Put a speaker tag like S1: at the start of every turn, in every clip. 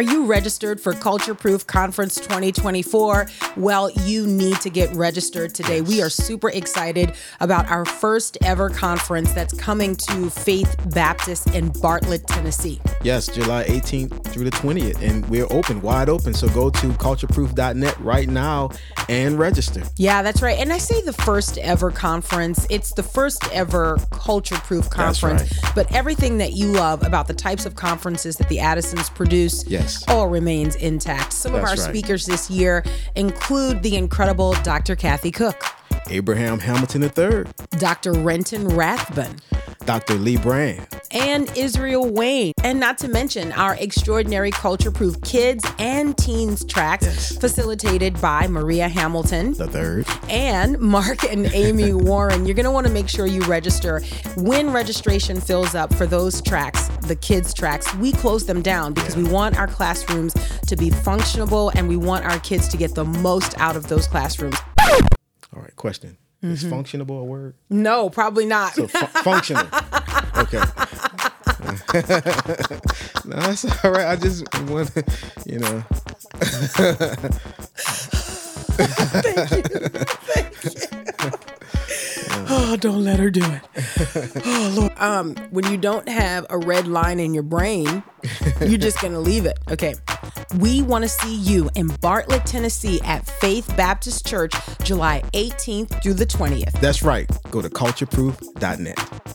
S1: Are you registered for Culture Proof Conference 2024? Well, you need to get registered today. We are super excited about our first ever conference that's coming to Faith Baptist in Bartlett, Tennessee.
S2: Yes, July 18th through the 20th. And we're open, wide open. So go to cultureproof.net right now and register.
S1: Yeah, that's right. And I say the first ever conference, it's the first ever Culture Proof conference.
S2: right.
S1: But everything that you love about the types of conferences that the Addisons produce
S2: Yes.
S1: All remains intact. Some of our
S2: right.
S1: speakers this year include the incredible Dr. Kathy Koch,
S2: Abraham Hamilton III,
S1: Dr. Renton Rathbun,
S2: Dr. Lee Brand,
S1: and Israel Wayne. And not to mention our extraordinary culture proof kids and teens tracks
S2: Yes.
S1: facilitated by Maria Hamilton
S2: the third.
S1: and Mark and Amy Warren. You're going to want to make sure you register. When registration fills up for those tracks, the kids' tracks, we close them down because we want our classrooms to be functionable and we want our kids to get the most out of those classrooms.
S2: All right, question. Is
S1: Mm-hmm.
S2: functionable a word?
S1: No, probably not.
S2: So fu- functional. Okay. no, that's all right. I just want to, you know. Thank you. Thank you.
S1: Oh, don't let her do it. Oh, Lord. Um, when you don't have a red line in your brain, you're just going to leave it. Okay. We want to see you in Bartlett, Tennessee at Faith Baptist Church, July 18th through the 20th.
S2: That's right. Go to cultureproof.net.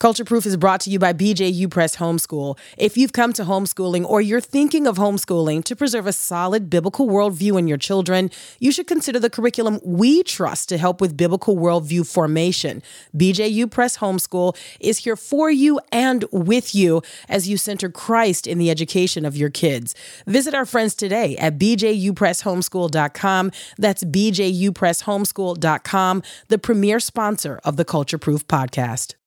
S1: Culture Proof is brought to you by BJU Press Homeschool. If you've come to homeschooling or you're thinking of homeschooling to preserve a solid biblical worldview in your children, you should consider the curriculum we trust to help with biblical worldview formation. BJU Press Homeschool is here for you and with you as you center Christ in the education of your kids. Visit our friends today at bjupresshomeschool.com. That's bjupresshomeschool.com, the premier sponsor of the Culture Proof podcast.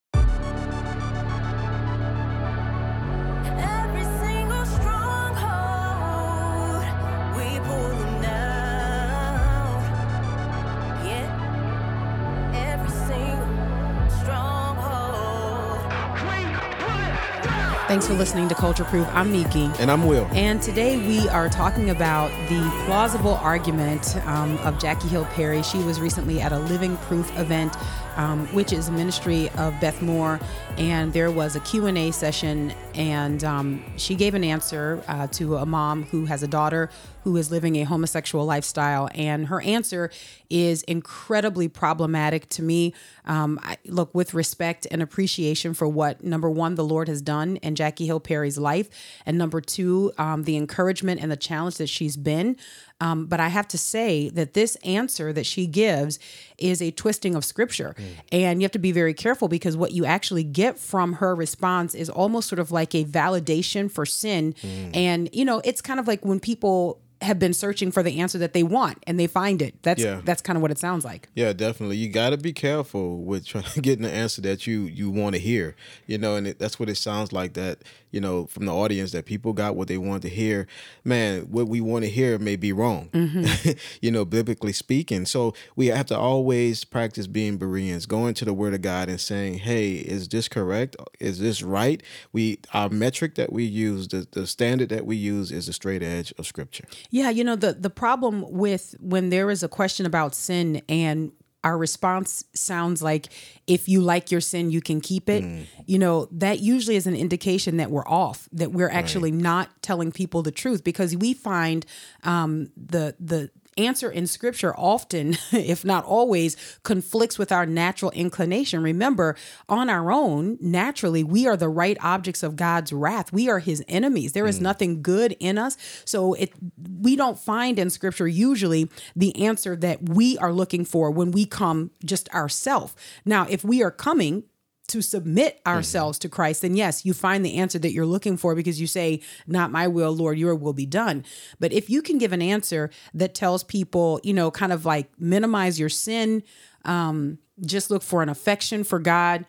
S1: Thanks for listening to Culture Proof. I'm Miki.
S2: And I'm Will.
S1: And today we are talking about the plausible argument um, of Jackie Hill Perry. She was recently at a Living Proof event, um, which is a ministry of Beth Moore, and there was a Q&A session, and um, she gave an answer uh, to a mom who has a daughter who is living a homosexual lifestyle, and her answer is incredibly problematic to me. Um, I, look, with respect and appreciation for what number one the Lord has done in Jackie Hill Perry's life, and number two um, the encouragement and the challenge that she's been. Um, but I have to say that this answer that she gives is a twisting of scripture. And you have to be very careful because what you actually get from her response is almost sort of like a validation for sin. And, you know, it's kind of like when people have been searching for the answer that they want and they find it. That's
S2: Yeah.
S1: that's kind of what it sounds like.
S2: Yeah, definitely. You got to be careful with trying to get the answer that you you want to hear. You know, and it, that's what it sounds like. That you know from the audience that people got what they want to hear. Man, what we want to hear may be wrong. Mm-hmm. you know, biblically speaking. So we have to always practice being Bereans, going to the Word of God and saying, "Hey, is this correct? Is this right?" We our metric that we use, the the standard that we use, is the straight edge of Scripture.
S1: Yeah, you know the the problem with when there is a question about sin and our response sounds like if you like your sin you can keep it you know that usually is an indication that we're off that we're actually not telling people the truth because we find um, the the answer in scripture often, if not always, conflicts with our natural inclination. Remember, on our own, naturally, we are the right objects of God's wrath. We are his enemies. There is hmm. nothing good in us. So it we don't find in scripture usually the answer that we are looking for when we come just ourself. Now, if we are coming to submit ourselves to Christ, then yes, you find the answer that you're looking for because you say, Not my will, Lord, your will be done. But if you can give an answer that tells people, you know, kind of like minimize your sin, um, just look for an affection for God,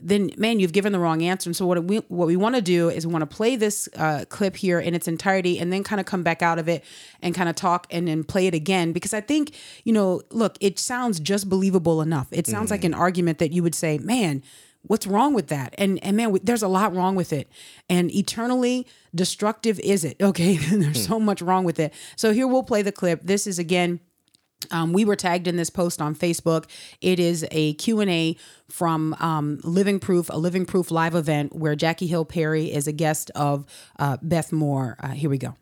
S1: then man, you've given the wrong answer. And so what we what we want to do is we want to play this uh, clip here in its entirety, and then kind of come back out of it and kind of talk and then play it again because I think you know, look, it sounds just believable enough. It sounds like an argument that you would say, man. What's wrong with that and and man there's a lot wrong with it and eternally destructive is it okay there's so much wrong with it so here we'll play the clip this is again um, we were tagged in this post on Facebook. It is a Q&A from um, Living Proof, a Living Proof live event where Jackie Hill Perry is a guest of uh, Beth Moore. Uh, here we go.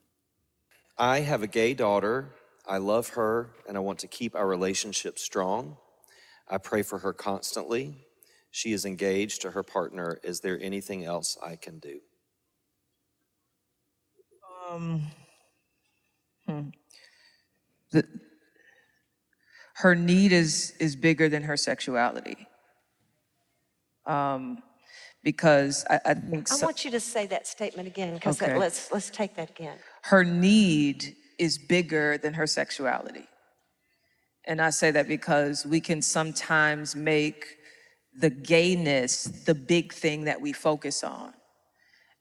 S3: I have a gay daughter. I love her and I want to keep our relationship strong. I pray for her constantly. She is engaged to her partner. Is there anything else I can do? Um.
S4: the, her need is is bigger than her sexuality. Um, because I, I think
S5: I
S4: so-
S5: want you to say that statement again because
S4: Okay.
S5: let's let's take that again.
S4: her need is bigger than her sexuality. And I say that because we can sometimes make the gayness the big thing that we focus on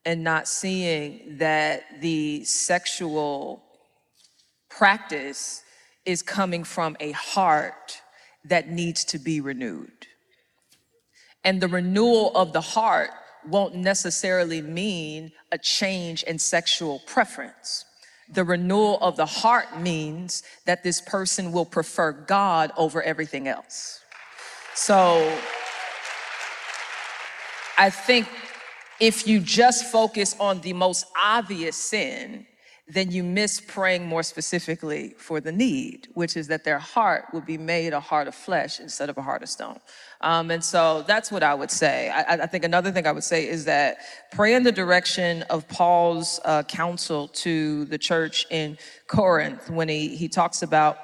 S4: and not seeing that the sexual practice is coming from a heart that needs to be renewed. And the renewal of the heart won't necessarily mean a change in sexual preference. The renewal of the heart means that this person will prefer God over everything else. So I think if you just focus on the most obvious sin, then you miss praying more specifically for the need, which is that their heart would be made a heart of flesh instead of a heart of stone. Um, and so that's what I would say. I, I think another thing I would say is that pray in the direction of Paul's uh, counsel to the church in Corinth when he, he talks about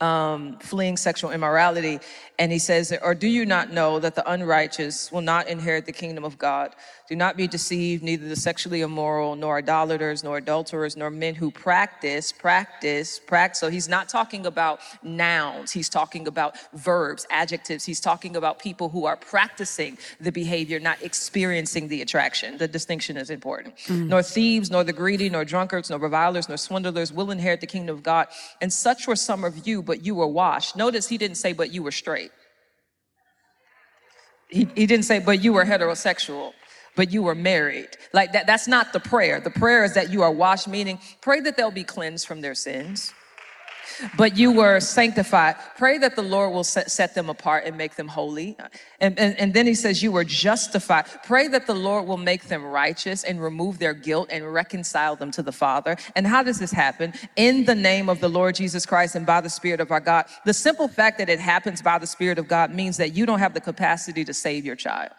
S4: um, fleeing sexual immorality. And he says, Or do you not know that the unrighteous will not inherit the kingdom of God? Do not be deceived, neither the sexually immoral, nor idolaters, nor adulterers, nor men who practice, practice, practice. So he's not talking about nouns, he's talking about verbs, adjectives. He's talking about people who are practicing the behavior, not experiencing the attraction. The distinction is important. Mm. Nor thieves, nor the greedy, nor drunkards, nor revilers, nor swindlers will inherit the kingdom of God. And such were some of you, but you were washed. Notice he didn't say, but you were straight. He, he didn't say, but you were heterosexual, but you were married. Like that, that's not the prayer. The prayer is that you are washed, meaning pray that they'll be cleansed from their sins. But you were sanctified. Pray that the Lord will set, set them apart and make them holy. And, and, and then he says, You were justified. Pray that the Lord will make them righteous and remove their guilt and reconcile them to the Father. And how does this happen? In the name of the Lord Jesus Christ and by the Spirit of our God. The simple fact that it happens by the Spirit of God means that you don't have the capacity to save your child.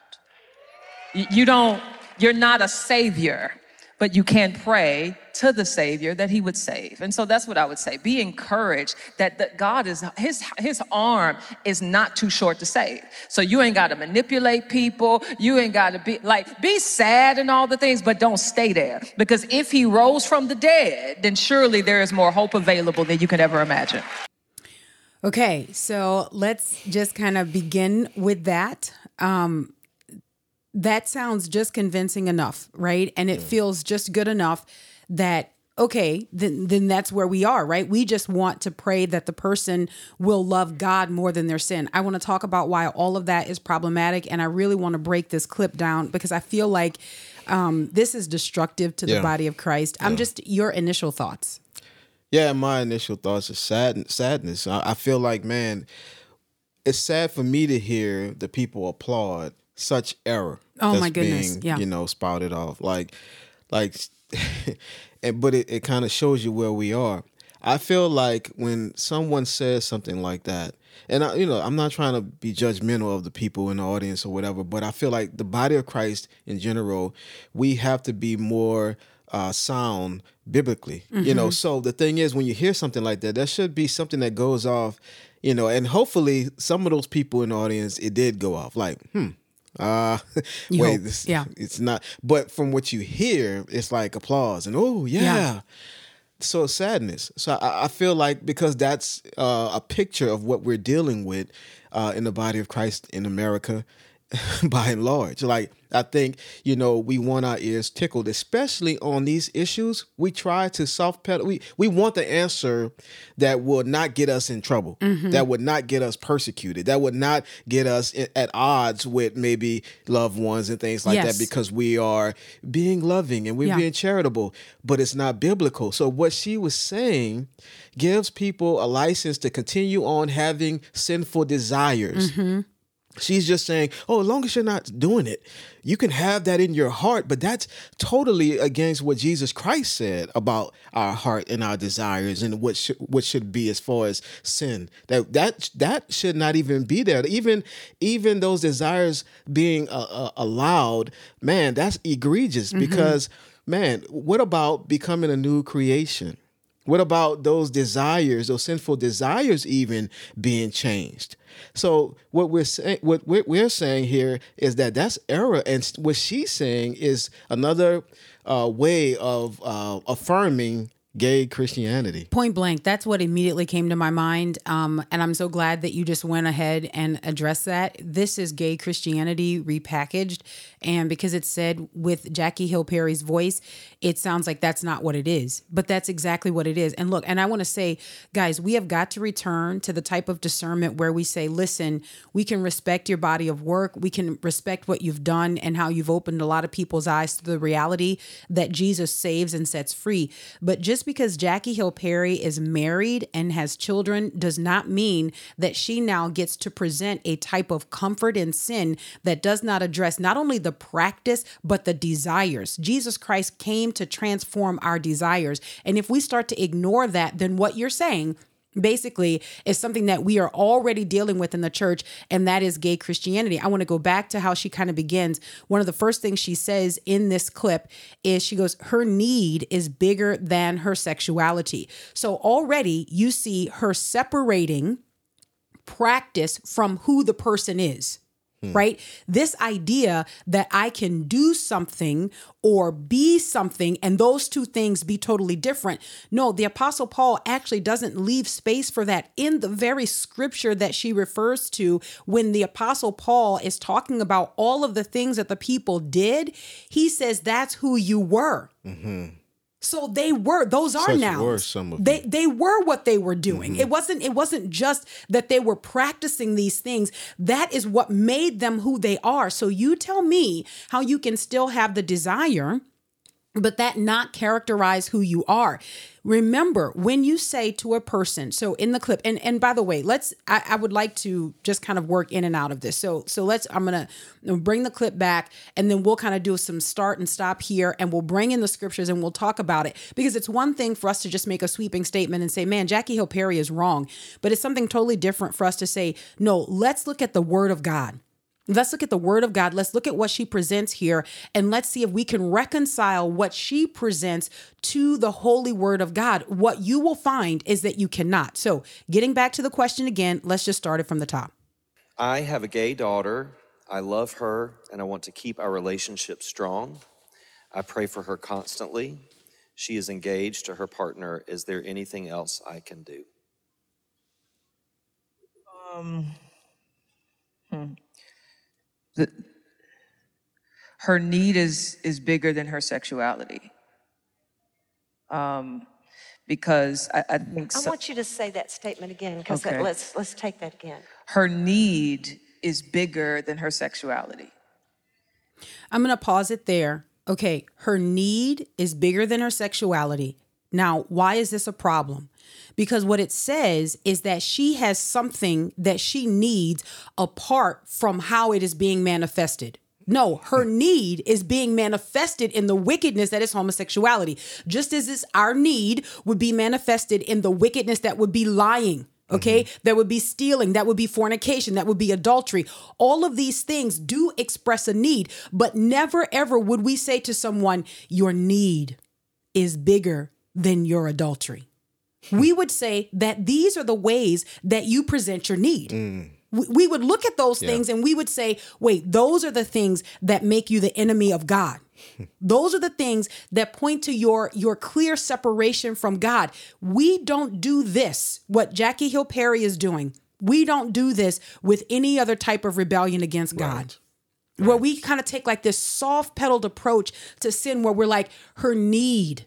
S4: You don't, you're not a savior, but you can pray to the Savior that He would save. And so that's what I would say. Be encouraged that, that God is, His, His arm is not too short to save. So you ain't got to manipulate people. You ain't got to be like, be sad and all the things, but don't stay there. Because if He rose from the dead, then surely there is more hope available than you can ever imagine.
S1: Okay, so let's just kind of begin with that. Um, that sounds just convincing enough, right? And it feels just good enough that okay, then then that's where we are, right? We just want to pray that the person will love God more than their sin. I want to talk about why all of that is problematic, and I really want to break this clip down because I feel like um, this is destructive to the
S2: Yeah.
S1: body of Christ. I'm just your initial thoughts.
S2: Yeah, my initial thoughts is sad, sadness. I, I feel like, man, it's sad for me to hear the people applaud such error.
S1: Oh, my goodness,
S2: being,
S1: yeah.
S2: you know, spouted off like, like, and but it, it kind of shows you where we are. I feel like when someone says something like that, and I, you know, I'm not trying to be judgmental of the people in the audience or whatever, but I feel like the body of Christ in general, we have to be more uh, sound biblically. You know, so the thing is, when you hear something like that, there should be something that goes off. You know, and hopefully some of those people in the audience, it did go off. Like, hmm, uh,
S1: You
S2: wait, this,
S1: yeah.
S2: it's not. But from what you hear, it's like applause and oh yeah.
S1: Yeah.
S2: So sadness. So I, I feel like because that's uh, a picture of what we're dealing with uh, in the body of Christ in America, by and large. Like I think, you know, we want our ears tickled, especially on these issues. We try to soft pedal. We we want the answer that will not get us in trouble, mm-hmm. that would not get us persecuted, that would not get us at odds with maybe loved ones and things like
S1: Yes.
S2: that because we are being loving and we're
S1: Yeah.
S2: being charitable, but it's not biblical. So what she was saying gives people a license to continue on having sinful desires. Mm-hmm. She's just saying, oh, as long as you're not doing it, you can have that in your heart. But that's totally against what Jesus Christ said about our heart and our desires and what should what should be as far as sin. That that that should not even be there. Even even those desires being uh, uh, allowed, man, that's egregious because man, what about becoming a new creation? What about those desires, those sinful desires, even being changed? So what we're saying, what we're, saying here is that that's error, and what she's saying is another uh, way of uh, affirming gay Christianity.
S1: Point blank, that's what immediately came to my mind. Um, and I'm so glad that you just went ahead and addressed that. This is gay Christianity repackaged. And because it's said with Jackie Hill Perry's voice, it sounds like that's not what it is. But that's exactly what it is. And look, and I want to say, guys, we have got to return to the type of discernment where we say, listen, we can respect your body of work, we can respect what you've done and how you've opened a lot of people's eyes to the reality that Jesus saves and sets free. But just because Jackie Hill Perry is married and has children does not mean that she now gets to present a type of comfort in sin that does not address not only the practice, but the desires. Jesus Christ came to transform our desires. And if we start to ignore that, then what you're saying basically is something that we are already dealing with in the church and that is gay christianity. I want to go back to how she kind of begins. One of the first things she says in this clip is she goes her need is bigger than her sexuality. So already you see her separating practice from who the person is. Hmm. Right? This idea that I can do something or be something and those two things be totally different. No, the Apostle Paul actually doesn't leave space for that in the very scripture that she refers to when the Apostle Paul is talking about all of the things that the people did. He says that's who you were. Mm-hmm. So they were; those are
S2: Such
S1: nouns.
S2: were
S1: they they were what they were doing. Mm-hmm. It wasn't it wasn't just that they were practicing these things. That is what made them who they are. So you tell me how you can still have the desire but that not characterize who you are. Remember when you say to a person so in the clip and and by the way let's I, I would like to just kind of work in and out of this. So so let's i'm gonna bring the clip back and then we'll kind of do some start and stop here and we'll bring in the scriptures and we'll talk about it. Because it's one thing for us to just make a sweeping statement and say man jackie hill perry is wrong. But it's something totally different for us to say no let's look at the word of god Let's look at the word of God. Let's look at what she presents here and let's see if we can reconcile what she presents to the holy word of God. What you will find is that you cannot. So, getting back to the question again, let's just start it from the top.
S3: I have a gay daughter. I love her and I want to keep our relationship strong. I pray for her constantly. She is engaged to her partner. Is there anything else I can do? Um, hmm.
S4: The, her need is is bigger than her sexuality. Um, because I, I think
S5: I
S4: so-
S5: want you to say that statement again, because
S4: Okay.
S5: let's, let's take that again.
S4: her need is bigger than her sexuality.
S1: I'm going to pause it there. Okay, her need is bigger than her sexuality. Now, why is this a problem? Because what it says is that she has something that she needs apart from how it is being manifested. No, her hmm. need is being manifested in the wickedness that is homosexuality. Just as this, our need would be manifested in the wickedness that would be lying. Okay, mm-hmm. that would be stealing, that would be fornication, that would be adultery. All of these things do express a need, but never ever would we say to someone, Your need is bigger than your adultery. We would say that these are the ways that you present your need. We we would look at those things and we would say, wait, those are the things that make you the enemy of God. Those are the things that point to your your clear separation from God. We don't do this what Jackie Hill Perry is doing. We don't do this with any other type of rebellion against God. where we kind of take like this soft pedaled approach to sin where we're like her need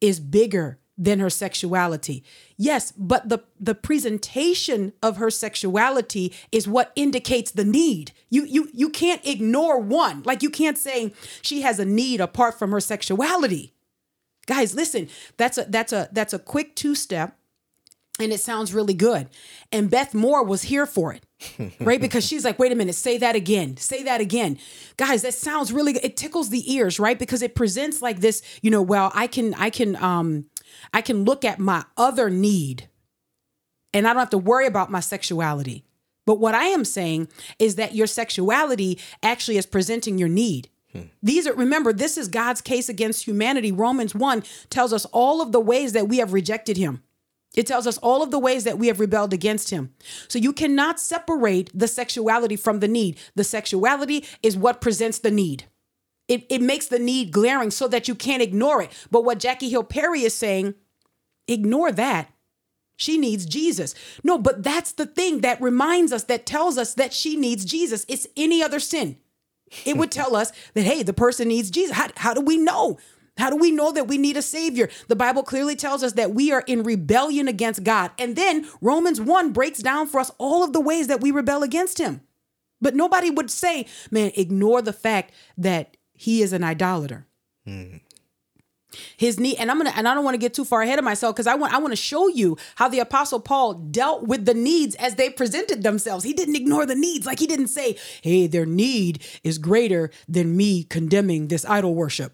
S1: is bigger than her sexuality. Yes, but the the presentation of her sexuality is what indicates the need. You you you can't ignore one. Like you can't say she has a need apart from her sexuality. Guys, listen. That's a that's a that's a quick two-step and it sounds really good. And Beth Moore was here for it, right? Because she's like, wait a minute, say that again, say that again. Guys, that sounds really good. It tickles the ears, right? Because it presents like this, you know, well, I can, I can, um, I can look at my other need and I don't have to worry about my sexuality. But what I am saying is that your sexuality actually is presenting your need. These are, remember, this is God's case against humanity. Romans 1 tells us all of the ways that we have rejected him. It tells us all of the ways that we have rebelled against him. So you cannot separate the sexuality from the need. The sexuality is what presents the need. It, it makes the need glaring so that you can't ignore it. But what Jackie Hill Perry is saying, ignore that. She needs Jesus. No, but that's the thing that reminds us, that tells us that she needs Jesus. It's any other sin. It would tell us that, hey, the person needs Jesus. How, how do we know? How do we know that we need a savior? The Bible clearly tells us that we are in rebellion against God. And then Romans 1 breaks down for us all of the ways that we rebel against him. But nobody would say, man, ignore the fact that he is an idolater. His need, and I'm gonna, and I don't want to get too far ahead of myself because I want, I want to show you how the apostle Paul dealt with the needs as they presented themselves. He didn't ignore the needs, like he didn't say, "Hey, their need is greater than me condemning this idol worship."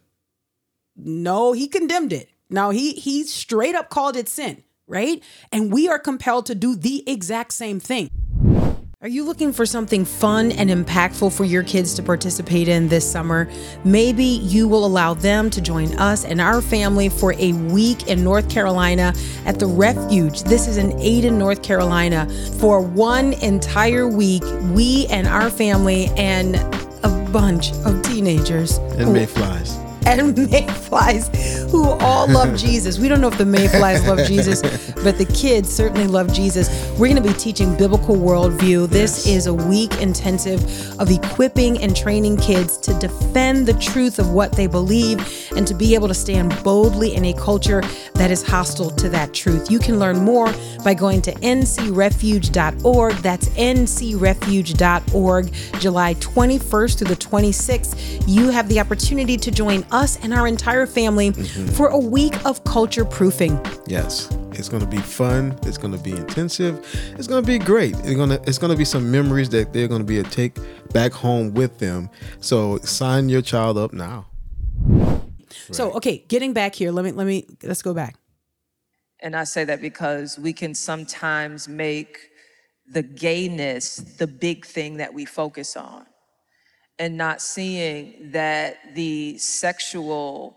S1: No, he condemned it. Now he he straight up called it sin, right? And we are compelled to do the exact same thing. Are you looking for something fun and impactful for your kids to participate in this summer? Maybe you will allow them to join us and our family for a week in North Carolina at the Refuge. This is in Aden, North Carolina. For one entire week, we and our family and a bunch of teenagers
S2: And mayflies.
S1: And mayflies who all love Jesus. We don't know if the mayflies love Jesus, but the kids certainly love Jesus. We're going to be teaching biblical worldview. This is a week intensive of equipping and training kids to defend the truth of what they believe and to be able to stand boldly in a culture that is hostile to that truth. You can learn more by going to ncrefuge.org. That's ncrefuge.org. July 21st through the 26th, you have the opportunity to join us and our entire family mm-hmm. for a week of culture proofing.
S2: Yes. It's gonna be fun. It's gonna be intensive. It's gonna be great. It's gonna it's gonna be some memories that they're gonna be a take back home with them. So sign your child up now.
S1: So, okay, getting back here, let me let me let's go back.
S4: And I say that because we can sometimes make the gayness the big thing that we focus on and not seeing that the sexual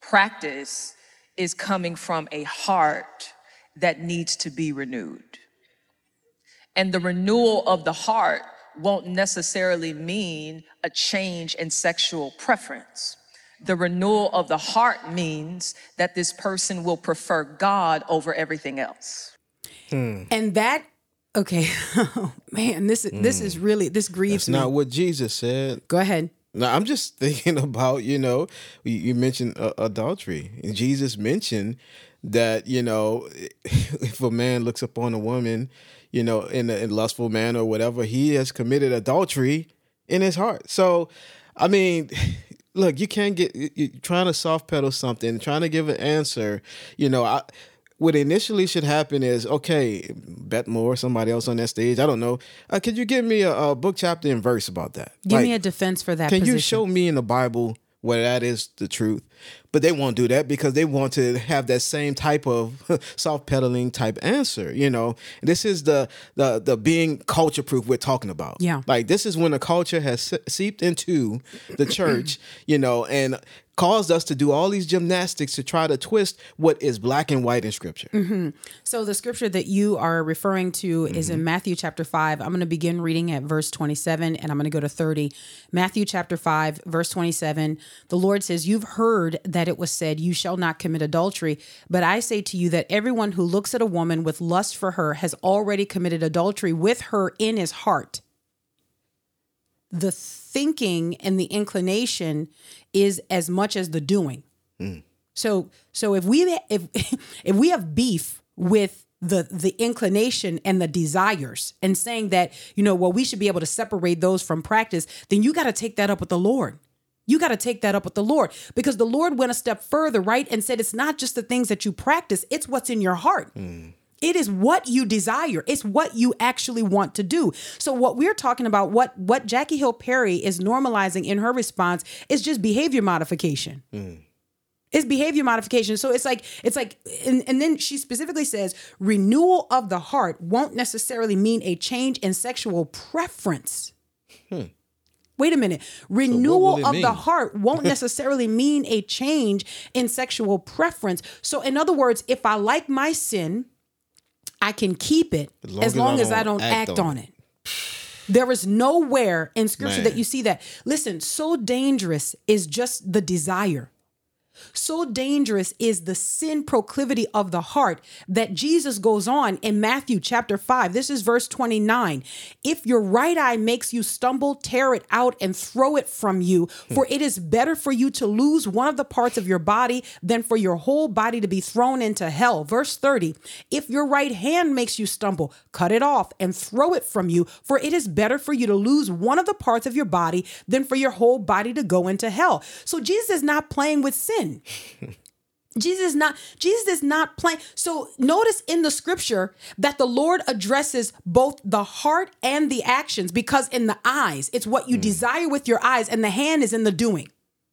S4: practice is coming from a heart that needs to be renewed. And the renewal of the heart won't necessarily mean a change in sexual preference. The renewal of the heart means that this person will prefer God over everything else. Hmm.
S1: And that okay, oh, man, this is this is really this grieves
S2: That's
S1: me.
S2: not what Jesus said.
S1: go ahead.
S2: No, I'm just thinking about you know you, you mentioned uh, adultery. And Jesus mentioned that you know if a man looks upon a woman, you know in a in lustful manner or whatever, he has committed adultery in his heart. So, I mean. Look, you can't get you- trying to soft pedal something, trying to give an answer. You know, I, what initially should happen is okay, Beth Moore, somebody else on that stage. I don't know. Uh, could you give me a, a book chapter and verse about that?
S1: Give me a defense for that
S2: can
S1: position.
S2: you show me in the Bible where that is the truth? But they won't do that because they want to have that same type of soft pedaling type answer. You know, this is the the the being culture proof we're talking about.
S1: Yeah.
S2: like this is when the culture has seeped into the church. You know, and caused us to do all these gymnastics to try to twist what is black and white in scripture.
S1: Mm-hmm. So the scripture that you are referring to is in Matthew chapter 5. I'm going to begin reading at verse 27 and I'm going to go to 30. Matthew chapter 5 verse 27. The Lord says, "You've heard that it was said, you shall not commit adultery, but I say to you that everyone who looks at a woman with lust for her has already committed adultery with her in his heart." the thinking and the inclination is as much as the doing. Mm. So so if we if if we have beef with the the inclination and the desires and saying that you know well we should be able to separate those from practice then you got to take that up with the Lord. You got to take that up with the Lord because the Lord went a step further, right? And said it's not just the things that you practice, it's what's in your heart. Mm. It is what you desire. It's what you actually want to do. So what we're talking about, what what Jackie Hill Perry is normalizing in her response is just behavior modification. Mm. It's behavior modification. So it's like it's like and, and then she specifically says renewal of the heart won't necessarily mean a change in sexual preference. Wait a minute. Renewal
S2: it
S1: of the heart won't necessarily mean a change in sexual preference. So in other words, if I like my sin, I can keep it
S2: As
S1: as
S2: long
S1: long,
S2: as
S1: as,
S2: I
S1: I
S2: don't
S1: don't
S2: act on
S1: it. There is nowhere in scripture
S2: Man.
S1: that you see that. Listen, so dangerous is just the desire. So dangerous is the sin proclivity of the heart that Jesus goes on in Matthew chapter 5. This is verse 29. If your right eye makes you stumble, tear it out and throw it from you, for it is better for you to lose one of the parts of your body than for your whole body to be thrown into hell. Verse 30. If your right hand makes you stumble, cut it off and throw it from you, for it is better for you to lose one of the parts of your body than for your whole body to go into hell. So Jesus is not playing with sin. Jesus is not Jesus is not playing. So notice in the scripture that the Lord addresses both the heart and the actions because in the eyes, it's what you hmm. desire with your eyes and the hand is in the doing.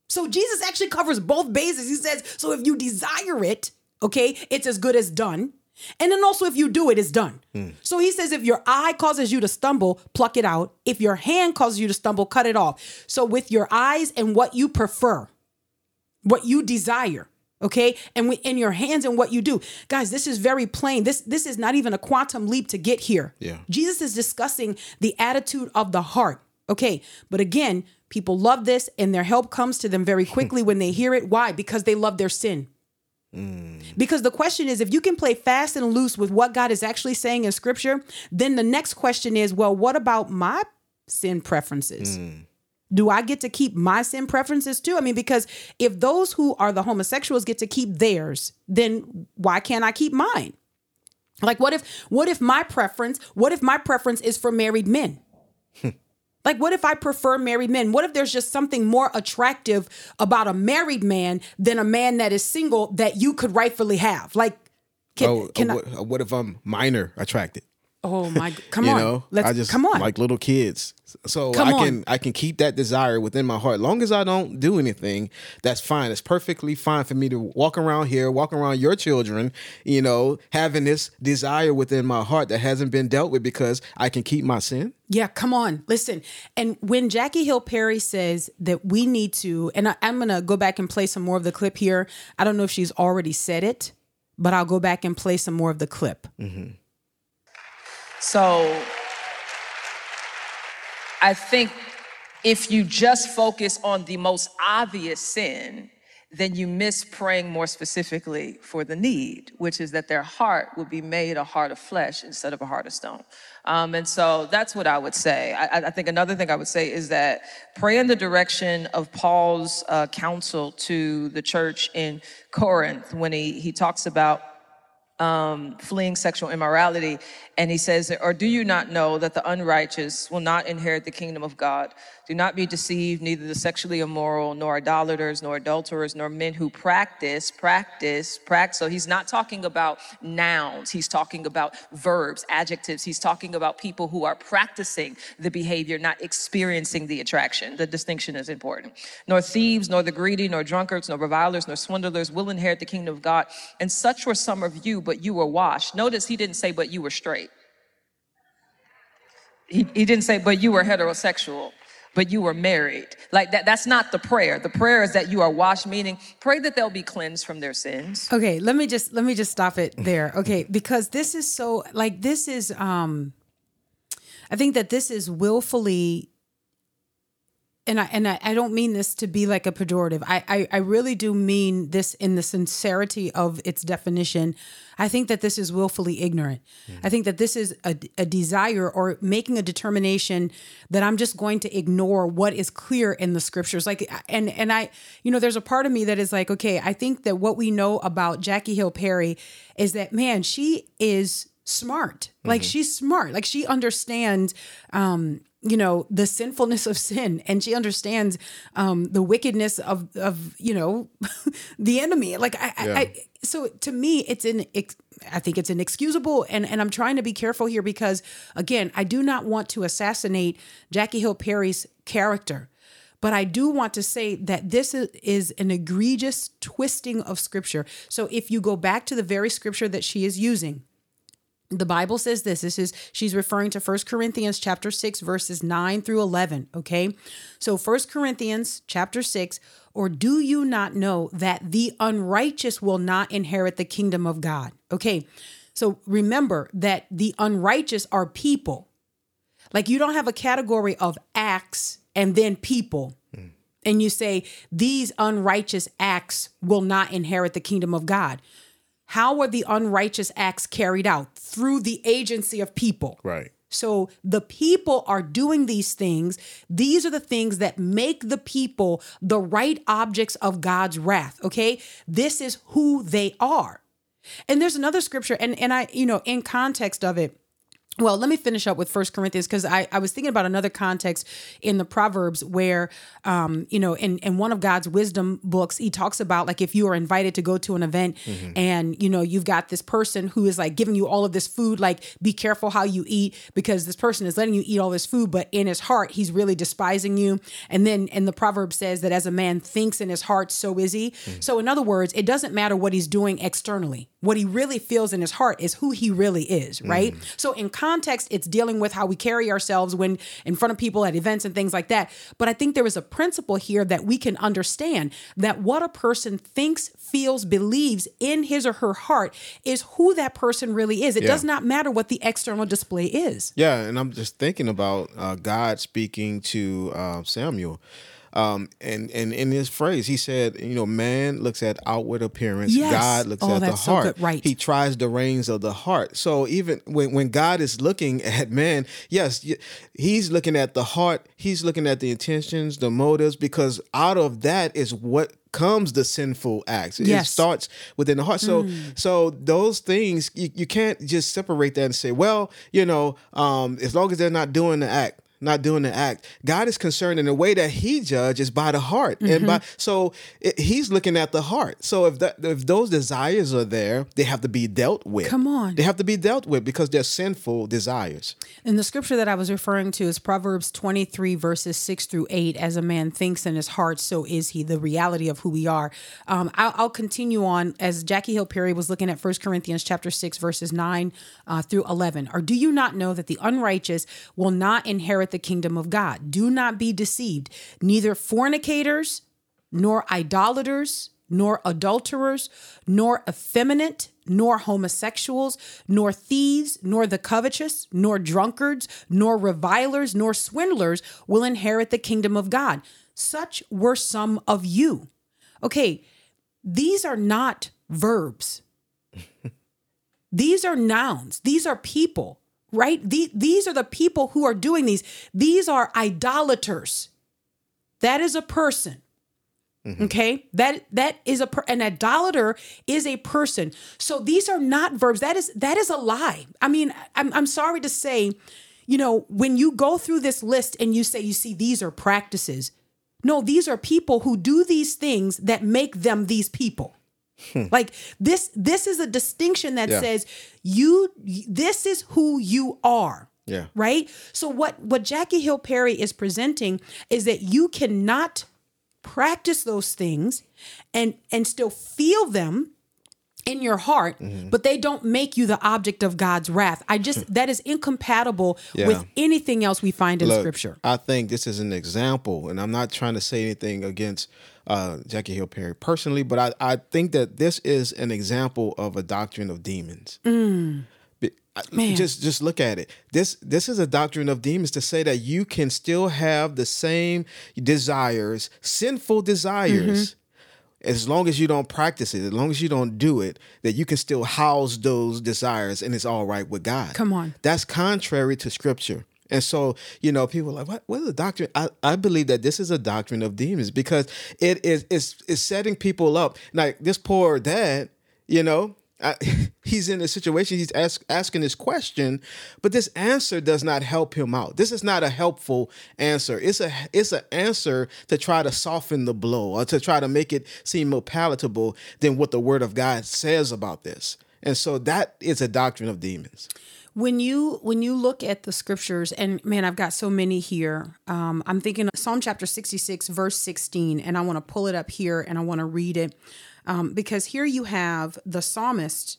S1: So Jesus actually covers both bases. He says, so if you desire it, okay, it's as good as done. And then also if you do it, it's done. Hmm. So he says, if your eye causes you to stumble, pluck it out. If your hand causes you to stumble, cut it off. So with your eyes and what you prefer, what you desire okay? And we, in your hands and what you do. Guys this is very plain. This this is not even a quantum leap to get here.
S2: Yeah.
S1: jesus is discussing the attitude of the heart okay? But again people love this and their help comes to them very quickly when they hear it. Why? Because they love their sin. Mm. Because the question is if you can play fast and loose with what God is actually saying in scripture, then the next question is, well, what about my sin preferences? Mm. Do I get to keep my sin preferences too? I mean, because if those who are the homosexuals get to keep theirs, then why can't I keep mine? Like what if what if my preference, what if my preference is for married men? Like, what if I prefer married men? What if there's just something more attractive about a married man than a man that is single that you could rightfully have? Like, can,
S2: oh,
S1: can I?
S2: what, uh, what if I'm minor attracted?
S1: Oh my! Come
S2: you
S1: on,
S2: know,
S1: let's
S2: I just
S1: come on.
S2: like little kids. So
S1: Come
S2: I
S1: on.
S2: can I can keep that desire within my heart. Long as I don't do anything, that's fine. It's perfectly fine for me to walk around here, walk around your children, you know, having this desire within my heart that hasn't been dealt with because I can keep my sin.
S1: Yeah, come on. Listen. And when Jackie Hill Perry says that we need to, and I, I'm going to go back and play some more of the clip here. I don't know if she's already said it, but I'll go back and play some more of the clip. Mm-hmm.
S4: So I think if you just focus on the most obvious sin, then you miss praying more specifically for the need, which is that their heart would be made a heart of flesh instead of a heart of stone. Um, and so that's what I would say. I, I- think another thing I would say is that pray in the direction of Paul's uh, counsel to the church in Corinth when he, he talks about um, fleeing sexual immorality. And he says, Or do you not know that the unrighteous will not inherit the kingdom of God? Do not be deceived, neither the sexually immoral, nor idolaters, nor adulterers, nor men who practice, practice, practice. So he's not talking about nouns, he's talking about verbs, adjectives. He's talking about people who are practicing the behavior, not experiencing the attraction. The distinction is important. Nor thieves, nor the greedy, nor drunkards, nor revilers, nor swindlers will inherit the kingdom of God. And such were some of you, but you were washed. Notice he didn't say, but you were straight. He, he didn't say, but you were heterosexual, but you were married. Like that, that's not the prayer. The prayer is that you are washed, meaning pray that they'll be cleansed from their sins.
S1: Okay, let me just let me just stop it there. Okay, because this is so like this is um I think that this is willfully and I and I, I don't mean this to be like a pejorative. I, I I really do mean this in the sincerity of its definition. I think that this is willfully ignorant. I think that this is a, a desire or making a determination that I'm just going to ignore what is clear in the scriptures. Like and and I you know there's a part of me that is like okay, I think that what we know about Jackie Hill Perry is that man, she is smart. Like she's smart. Like she understands um you know the sinfulness of sin. And she understands um the wickedness of of you know the enemy. Like I, I, I so to me it's an i think it's inexcusable. And and i'm trying to be careful here because again i do not want to assassinate jackie hill perry's character. But I do want to say that this is, is an egregious twisting of scripture. So if you go back to the very scripture that she is using, the bible says this this is she's referring to First corinthians chapter 6 verses 9 through 11 okay? So First corinthians chapter 6 or do you not know that the unrighteous will not inherit the kingdom of god okay? So remember that the unrighteous are people. Like you don't have a category of acts and then people. And you say these unrighteous acts will not inherit the kingdom of god how are the unrighteous acts carried out? Through the agency of people.
S2: Right.
S1: So the people are doing these things. These are the things that make the people the right objects of God's wrath. Okay. This is who they are. And there's another scripture, and, and I, you know, in context of it, well, let me finish up with First Corinthians because I, I was thinking about another context in the Proverbs where, um, you know, in, in one of God's wisdom books, he talks about like if you are invited to go to an event mm-hmm. and, you know, you've got this person who is like giving you all of this food, like be careful how you eat because this person is letting you eat all this food, but in his heart, he's really despising you. And then, and the proverb says that as a man thinks in his heart, so is he. Mm-hmm. So, in other words, it doesn't matter what he's doing externally. What he really feels in his heart is who he really is, right? Mm-hmm. So, in context, it's dealing with how we carry ourselves when in front of people at events and things like that. But I think there is a principle here that we can understand that what a person thinks, feels, believes in his or her heart is who that person really is. It
S2: Yeah.
S1: does not matter what the external display is.
S2: Yeah, and I'm just thinking about uh, God speaking to uh, Samuel. Um, and, and in his phrase, he said, you know, man looks at outward appearance.
S1: Yes.
S2: God looks
S1: Oh,
S2: at the
S1: so
S2: heart.
S1: good. Right.
S2: He tries the reins of the heart. So even when, when God is looking at man, yes, he's looking at the heart. He's looking at the intentions, the motives, because out of that is what comes the sinful acts. It
S1: Yes.
S2: starts within the heart. So so those things you, you can't just separate that and say, well, you know, um, as long as they're not doing the act, not doing the act. God is concerned in the way that He judges by the heart, and by so it, He's looking at the heart. So if that if those desires are there, they have to be dealt with.
S1: Come on.
S2: they have to be dealt with because they're sinful desires.
S1: And the scripture that I was referring to is Proverbs 23, verses 6 through 8. As a man thinks in his heart, so is he, the reality of who we are. Um, I'll, I'll continue on as Jackie Hill Perry was looking at 1 Corinthians chapter 6, verses 9 uh, through 11. Or do you not know that the unrighteous will not inherit the kingdom of God? Do not be deceived. Neither fornicators, nor idolaters, nor adulterers, nor effeminate, nor homosexuals, nor thieves, nor the covetous, nor drunkards, nor revilers, nor swindlers will inherit the kingdom of God. Such were some of you. Okay, these are not verbs. these are nouns. These are people, right? The- these are the people who are doing these. These are idolaters. That is a person. Mm-hmm. Okay, that that is a per, an idolater is a person. So these are not verbs. That is that is a lie. I mean, I'm I'm sorry to say, you know, when you go through this list and you say you see these are practices, no, these are people who do these things that make them these people. Like this this is a distinction that
S2: Yeah.
S1: says you this is who you are
S2: Yeah.
S1: right so what what jackie hill perry is presenting is that you cannot practice those things and and still feel them in your heart
S2: Mm-hmm.
S1: but they don't make you the object of god's wrath i just that is incompatible
S2: Yeah.
S1: with anything else we find in
S2: Look,
S1: scripture
S2: I think this is an example, and I'm not trying to say anything against uh, Jackie Hill Perry personally, but I, I think that this is an example of a doctrine of demons. I-
S1: Man.
S2: Just just look at it. This this is a doctrine of demons to say that you can still have the same desires, sinful desires. As long as you don't practice it, as long as you don't do it, that you can still house those desires and it's all right with God.
S1: Come on.
S2: That's contrary to scripture. And so, you know, people are like, what, what is the doctrine? I, I believe that this is a doctrine of demons because it is it's, it's setting people up. Like this poor dad, you know, I, he's in a situation, he's ask, asking this question, but this answer does not help him out. This is not a helpful answer. It's a it's an answer to try to soften the blow or to try to make it seem more palatable than what the word of God says about this. And so that is a doctrine of demons.
S1: When you when you look at the scriptures and man i've got so many here. Um, i'm thinking of psalm chapter 66 verse 16 and i want to pull it up here and i want to read it. Um, because here you have the psalmist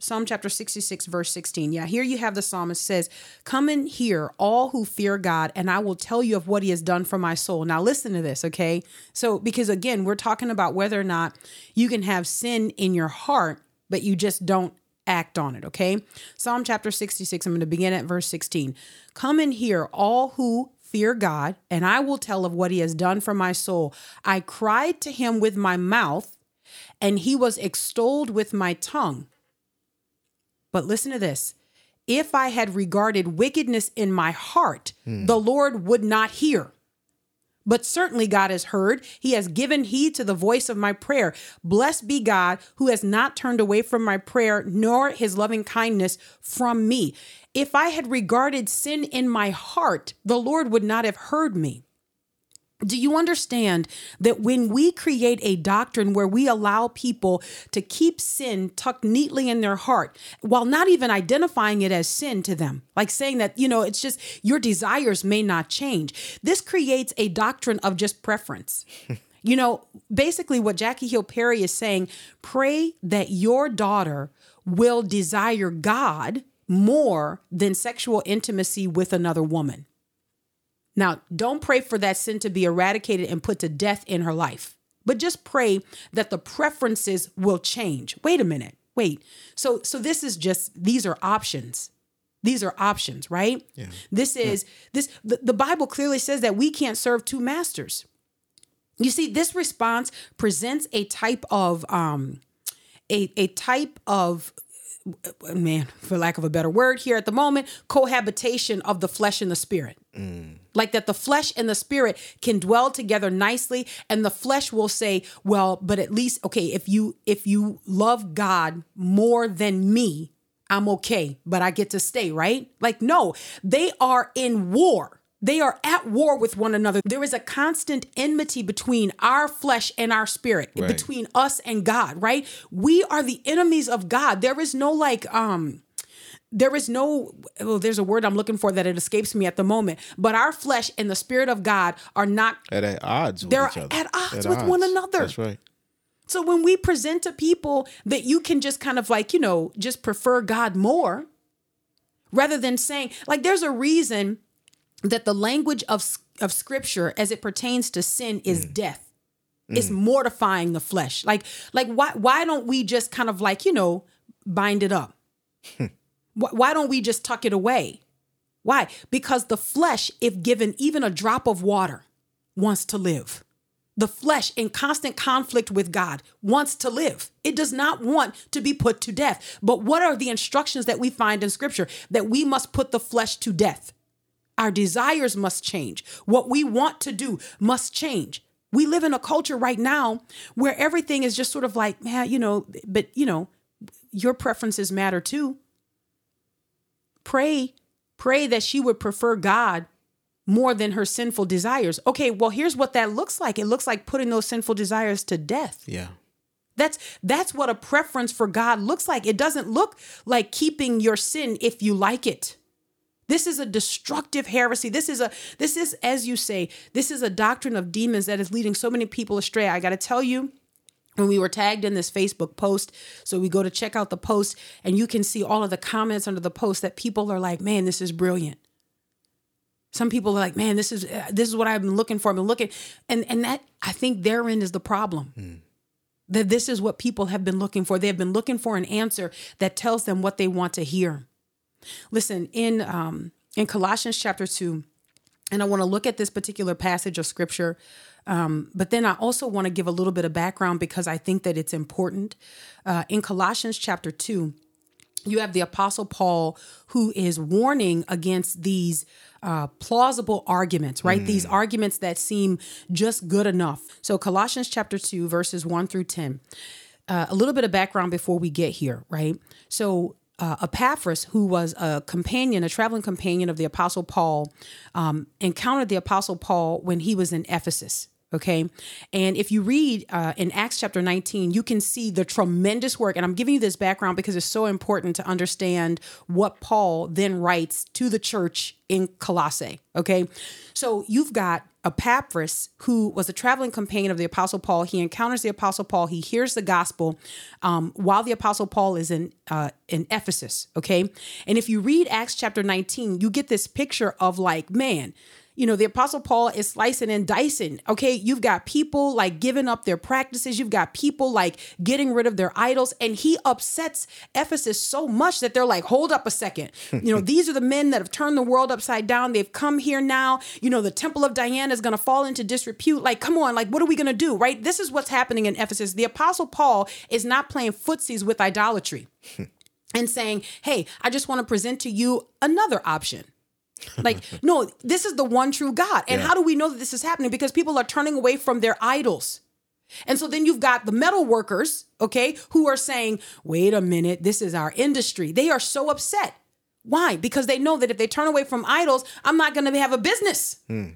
S1: psalm chapter 66 verse 16 yeah here you have the psalmist says come in here all who fear god and i will tell you of what he has done for my soul. Now listen to this okay? So because again we're talking about whether or not you can have sin in your heart but you just don't act on it, okay? Psalm chapter 66, I'm going to begin at verse 16. Come and hear all who fear God, and I will tell of what he has done for my soul. I cried to him with my mouth, and he was extolled with my tongue. But listen to this. If I had regarded wickedness in my heart, hmm. the Lord would not hear. But certainly God has heard. He has given heed to the voice of my prayer. Blessed be God who has not turned away from my prayer, nor his loving kindness from me. If I had regarded sin in my heart, the Lord would not have heard me. Do you understand that when we create a doctrine where we allow people to keep sin tucked neatly in their heart while not even identifying it as sin to them, like saying that, you know, it's just your desires may not change, this creates a doctrine of just preference. you know, basically, what Jackie Hill Perry is saying pray that your daughter will desire God more than sexual intimacy with another woman. Now, don't pray for that sin to be eradicated and put to death in her life, but just pray that the preferences will change. Wait a minute. Wait. So so this is just these are options. These are options, right? Yeah. This is this the, the Bible clearly says that we can't serve two masters. You see, this response presents a type of um a a type of man, for lack of a better word here at the moment, cohabitation of the flesh and the spirit. Mm. Like that the flesh and the spirit can dwell together nicely and the flesh will say, well, but at least okay, if you if you love God more than me, I'm okay, but I get to stay, right? Like no, they are in war. They are at war with one another. There is a constant enmity between our flesh and our spirit,
S2: Right.
S1: between us and God, right? We are the enemies of God. There is no like um there is no well, there's a word I'm looking for that it escapes me at the moment. But our flesh and the spirit of God are not
S2: At, at odds with
S1: They're
S2: each other.
S1: at odds with one another.
S2: That's right.
S1: so when we present to people that you can just kind of like, you know, just prefer God more rather than saying like there's a reason that the language of of scripture as it pertains to sin is mm. death. Mm. It's mortifying the flesh. Like like why why don't we just kind of like, you know, bind it up? Hmm. why, why don't we just tuck it away? Why? Because the flesh if given even a drop of water wants to live. The flesh in constant conflict with God wants to live. It does not want to be put to death. But what are the instructions that we find in scripture? That we must put the flesh to death. Our desires must change. What we want to do must change. We live in a culture right now where everything is just sort of like, man, you know, but you know, your preferences matter too. Pray, pray that she would prefer God more than her sinful desires. Okay, well, here's what that looks like. It looks like putting those sinful desires to death.
S2: Yeah.
S1: That's that's what a preference for God looks like. It doesn't look like keeping your sin if you like it. This is a destructive heresy. This is a this is as you say, this is a doctrine of demons that is leading so many people astray. I got to tell you, when we were tagged in this Facebook post, so we go to check out the post and you can see all of the comments under the post that people are like, "Man, this is brilliant." Some people are like, "Man, this is uh, this is what I've been looking for. I've been looking." And and that I think therein is the problem that this is what people have been looking for. They have been looking for an answer that tells them what they want to hear. Listen, in um, in Colossians chapter two, and I want to look at this particular passage of scripture, um, but then I also want to give a little bit of background because I think that it's important. Uh, in Colossians chapter two, you have the apostle paul who is warning against these uh, plausible arguments right? These arguments that seem just good enough. So colossians chapter 2 verses 1 through 10 uh, a little bit of background before we get here right? So uh, Epaphras, who was a companion, a traveling companion of the Apostle Paul, um, encountered the Apostle Paul when he was in Ephesus. Okay. And if you read uh, in Acts chapter 19, you can see the tremendous work. And I'm giving you this background because it's so important to understand what Paul then writes to the church in Colossae. Okay. So you've got Epaphras, who was a traveling companion of the Apostle Paul. He encounters the Apostle Paul. He hears the gospel um, while the Apostle Paul is in uh, in Ephesus. Okay, and if you read Acts chapter 19, you get this picture of like, man, you know, the Apostle Paul is slicing and dicing. Okay. You've got people like giving up their practices. You've got people like getting rid of their idols. And he upsets Ephesus so much that they're like, hold up a second. You know, these are the men that have turned the world upside down. They've come here now. You know, the temple of Diana is going to fall into disrepute. Like, come on, like, what are we going to do? Right. This is what's happening in Ephesus. The Apostle Paul is not playing footsies with idolatry and saying, hey, I just want to present to you another option. Like, no, this is the one true God. And
S2: Yeah.
S1: how do we know that this is happening? Because people are turning away from their idols. And so then you've got the metal workers, okay, who are saying, wait a minute, this is our industry. They are so upset. Why? Because they know that if they turn away from idols, I'm not going to have a business. Hmm.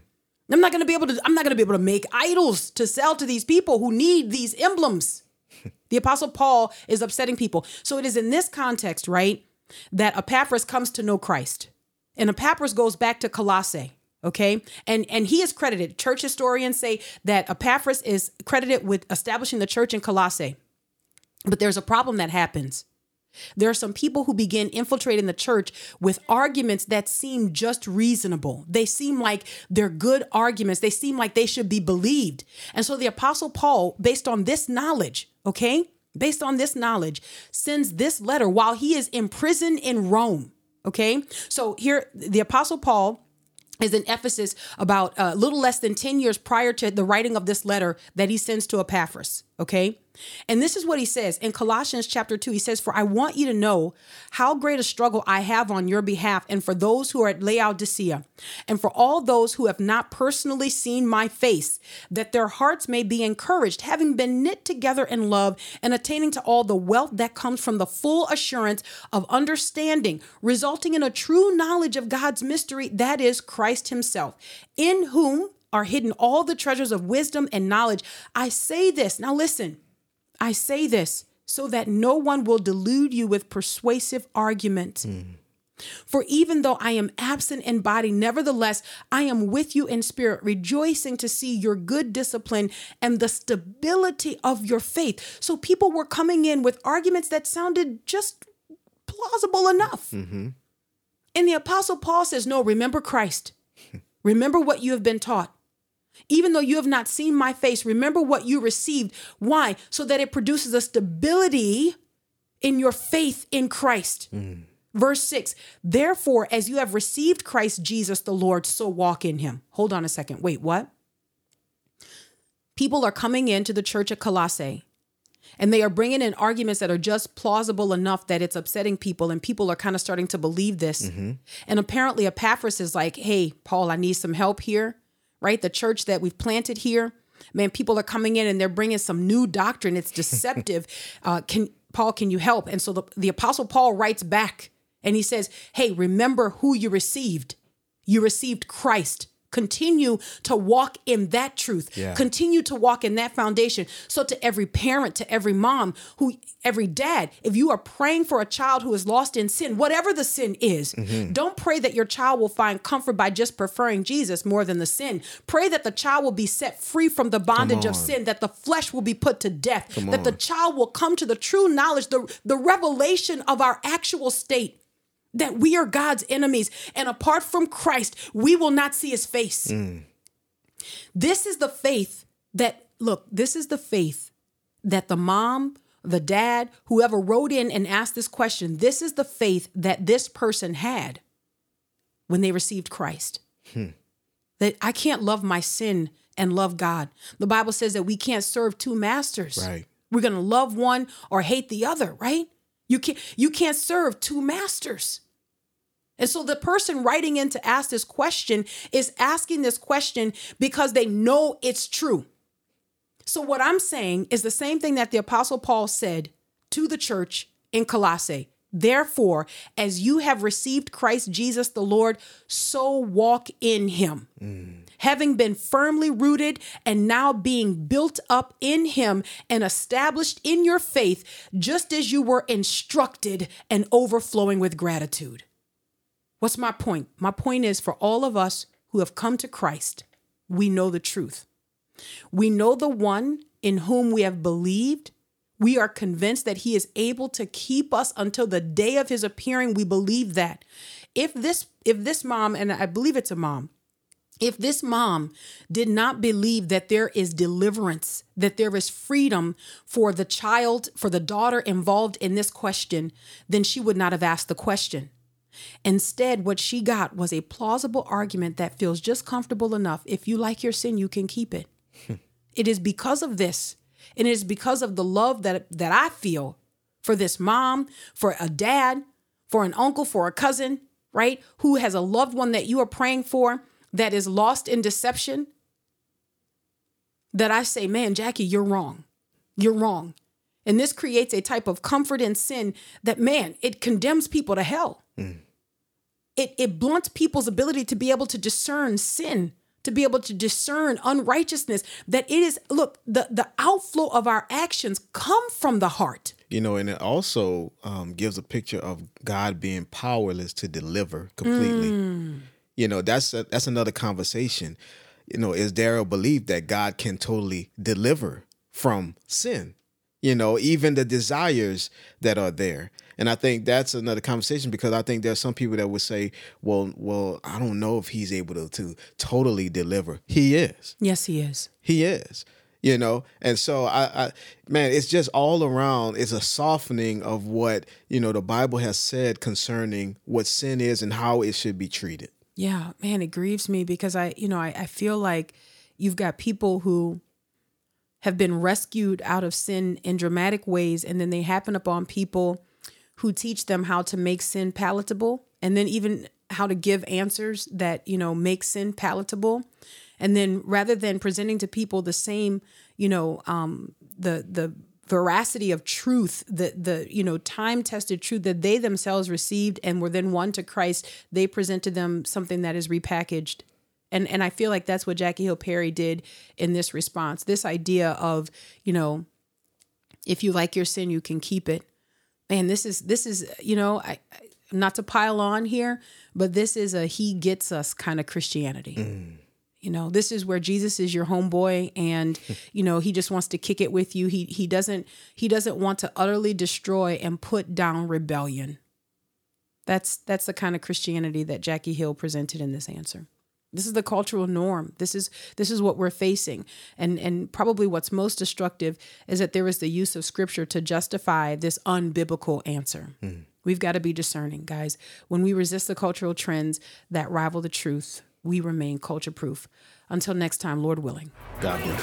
S1: I'm not going to be able to I'm not going to be able to make idols to sell to these people who need these emblems. the apostle Paul is upsetting people. So it is in this context, right, that Epaphras comes to know Christ. And Epaphras goes back to Colossae. Okay. And and he is credited. Church historians say that Epaphras is credited with establishing the church in Colossae. But there's a problem that happens. There are some people who begin infiltrating the church with arguments that seem just reasonable. They seem like they're good arguments. They seem like they should be believed. And so the Apostle Paul, based on this knowledge, okay, based on this knowledge, sends this letter while he is imprisoned in Rome. Okay. So here, the Apostle Paul is in Ephesus about a little less than 10 years prior to the writing of this letter that he sends to Epaphras. Okay. And this is what he says in Colossians chapter 2. He says, For I want you to know how great a struggle I have on your behalf, and for those who are at Laodicea, and for all those who have not personally seen my face, that their hearts may be encouraged, having been knit together in love, and attaining to all the wealth that comes from the full assurance of understanding, resulting in a true knowledge of God's mystery, that is Christ Himself, in whom are hidden all the treasures of wisdom and knowledge. I say this, now listen, I say this so that no one will delude you with persuasive argument. Hmm. For even though I am absent in body, nevertheless, I am with you in spirit, rejoicing to see your good discipline and the stability of your faith. So people were coming in with arguments that sounded just plausible enough. Mm-hmm. And the Apostle Paul says, No, remember Christ. remember what you have been taught. Even though you have not seen my face, remember what you received. Why? So that it produces a stability in your faith in Christ. Mm. Verse 6 Therefore, as you have received Christ Jesus the Lord, so walk in him. Hold on a second. Wait, what? People are coming into the church at Colossae and they are bringing in arguments that are just plausible enough that it's upsetting people and people are kind of starting to believe this mm-hmm. and apparently epaphras is like hey paul i need some help here right? The church that we've planted here man people are coming in and they're bringing some new doctrine. It's deceptive. Uh, can paul can you help? And so the, the apostle paul writes back and he says hey remember who you received. You received christ continue to walk in that truth
S2: Yeah.
S1: continue to walk in that foundation. So to every parent to every mom who every dad if you are praying for a child who is lost in sin whatever the sin is don't pray that your child will find comfort by just preferring jesus more than the sin. Pray that the child will be set free from the bondage of sin that the flesh will be put to death that the child will come to the true knowledge the, the revelation of our actual state that we are God's enemies and apart from Christ, we will not see his face. Mm. This is the faith that, look, this is the faith that the mom, the dad, whoever wrote in and asked this question, this is the faith that this person had when they received Christ. Hmm. That I can't love my sin and love God. The Bible says that we can't serve two masters.
S2: Right.
S1: We're going to love one or hate the other, right? You can't you can't serve two masters. And so the person writing in to ask this question is asking this question because they know it's true. So what I'm saying is the same thing that the apostle Paul said to the church in Colossae. Therefore, as you have received Christ Jesus the Lord, so walk in him. Mm. Having been firmly rooted and now being built up in him and established in your faith, just as you were instructed and overflowing with gratitude. What's my point? My point is for all of us who have come to Christ, we know the truth. We know the one in whom we have believed. We are convinced that he is able to keep us until the day of his appearing. We believe that. If this if this mom and I believe it's a mom, if this mom did not believe that there is deliverance, that there is freedom for the child, for the daughter involved in this question, then she would not have asked the question. Instead, what she got was a plausible argument that feels just comfortable enough. If you like your sin, you can keep it. it is because of this, and it is because of the love that that I feel for this mom, for a dad, for an uncle, for a cousin, right? Who has a loved one that you are praying for that is lost in deception. That I say, man, Jackie, you're wrong. You're wrong. And this creates a type of comfort in sin that, man, it condemns people to hell it, it blunts people's ability to be able to discern sin to be able to discern unrighteousness that it is look the the outflow of our actions come from the heart
S2: You know, and it also um, gives a picture of God being powerless to deliver completely. You know, that's a, that's another conversation. You know, is there a belief that God can totally deliver from sin? You know, even the desires that are there. And I think that's another conversation because I think there's some people that would say, "Well, well, I don't know if he's able to, to totally deliver." He is.
S1: yes he is
S2: He is. You know, and so I, I, man, it's just all around. It's a softening of what you know the Bible has said concerning what sin is and how it should be treated.
S1: Yeah, man, it grieves me because I, you know, I, I feel like you've got people who have been rescued out of sin in dramatic ways, and then they happen upon people who teach them how to make sin palatable, and then even how to give answers that you know make sin palatable, and then rather than presenting to people the same, you know, um, the the veracity of truth, the the you know time tested truth that they themselves received and were then won to Christ, they presented them something that is repackaged. And and I feel like that's what Jackie Hill Perry did in this response. This idea of, you know, if you like your sin, you can keep it. Man, this is this is, you know, I, I not to pile on here, but this is a he gets us kind of Christianity. Mm. You know, this is where Jesus is your homeboy and you know, he just wants to kick it with you. He he doesn't he doesn't want to utterly destroy and put down rebellion. That's that's the kind of Christianity that Jackie Hill presented in this answer. This is the cultural norm. This is this is what we're facing. And and probably what's most destructive is that there is the use of scripture to justify this unbiblical answer. Hmm. We've got to be discerning, guys. When we resist the cultural trends that rival the truth, we remain culture proof. Until next time, Lord willing.
S2: God bless.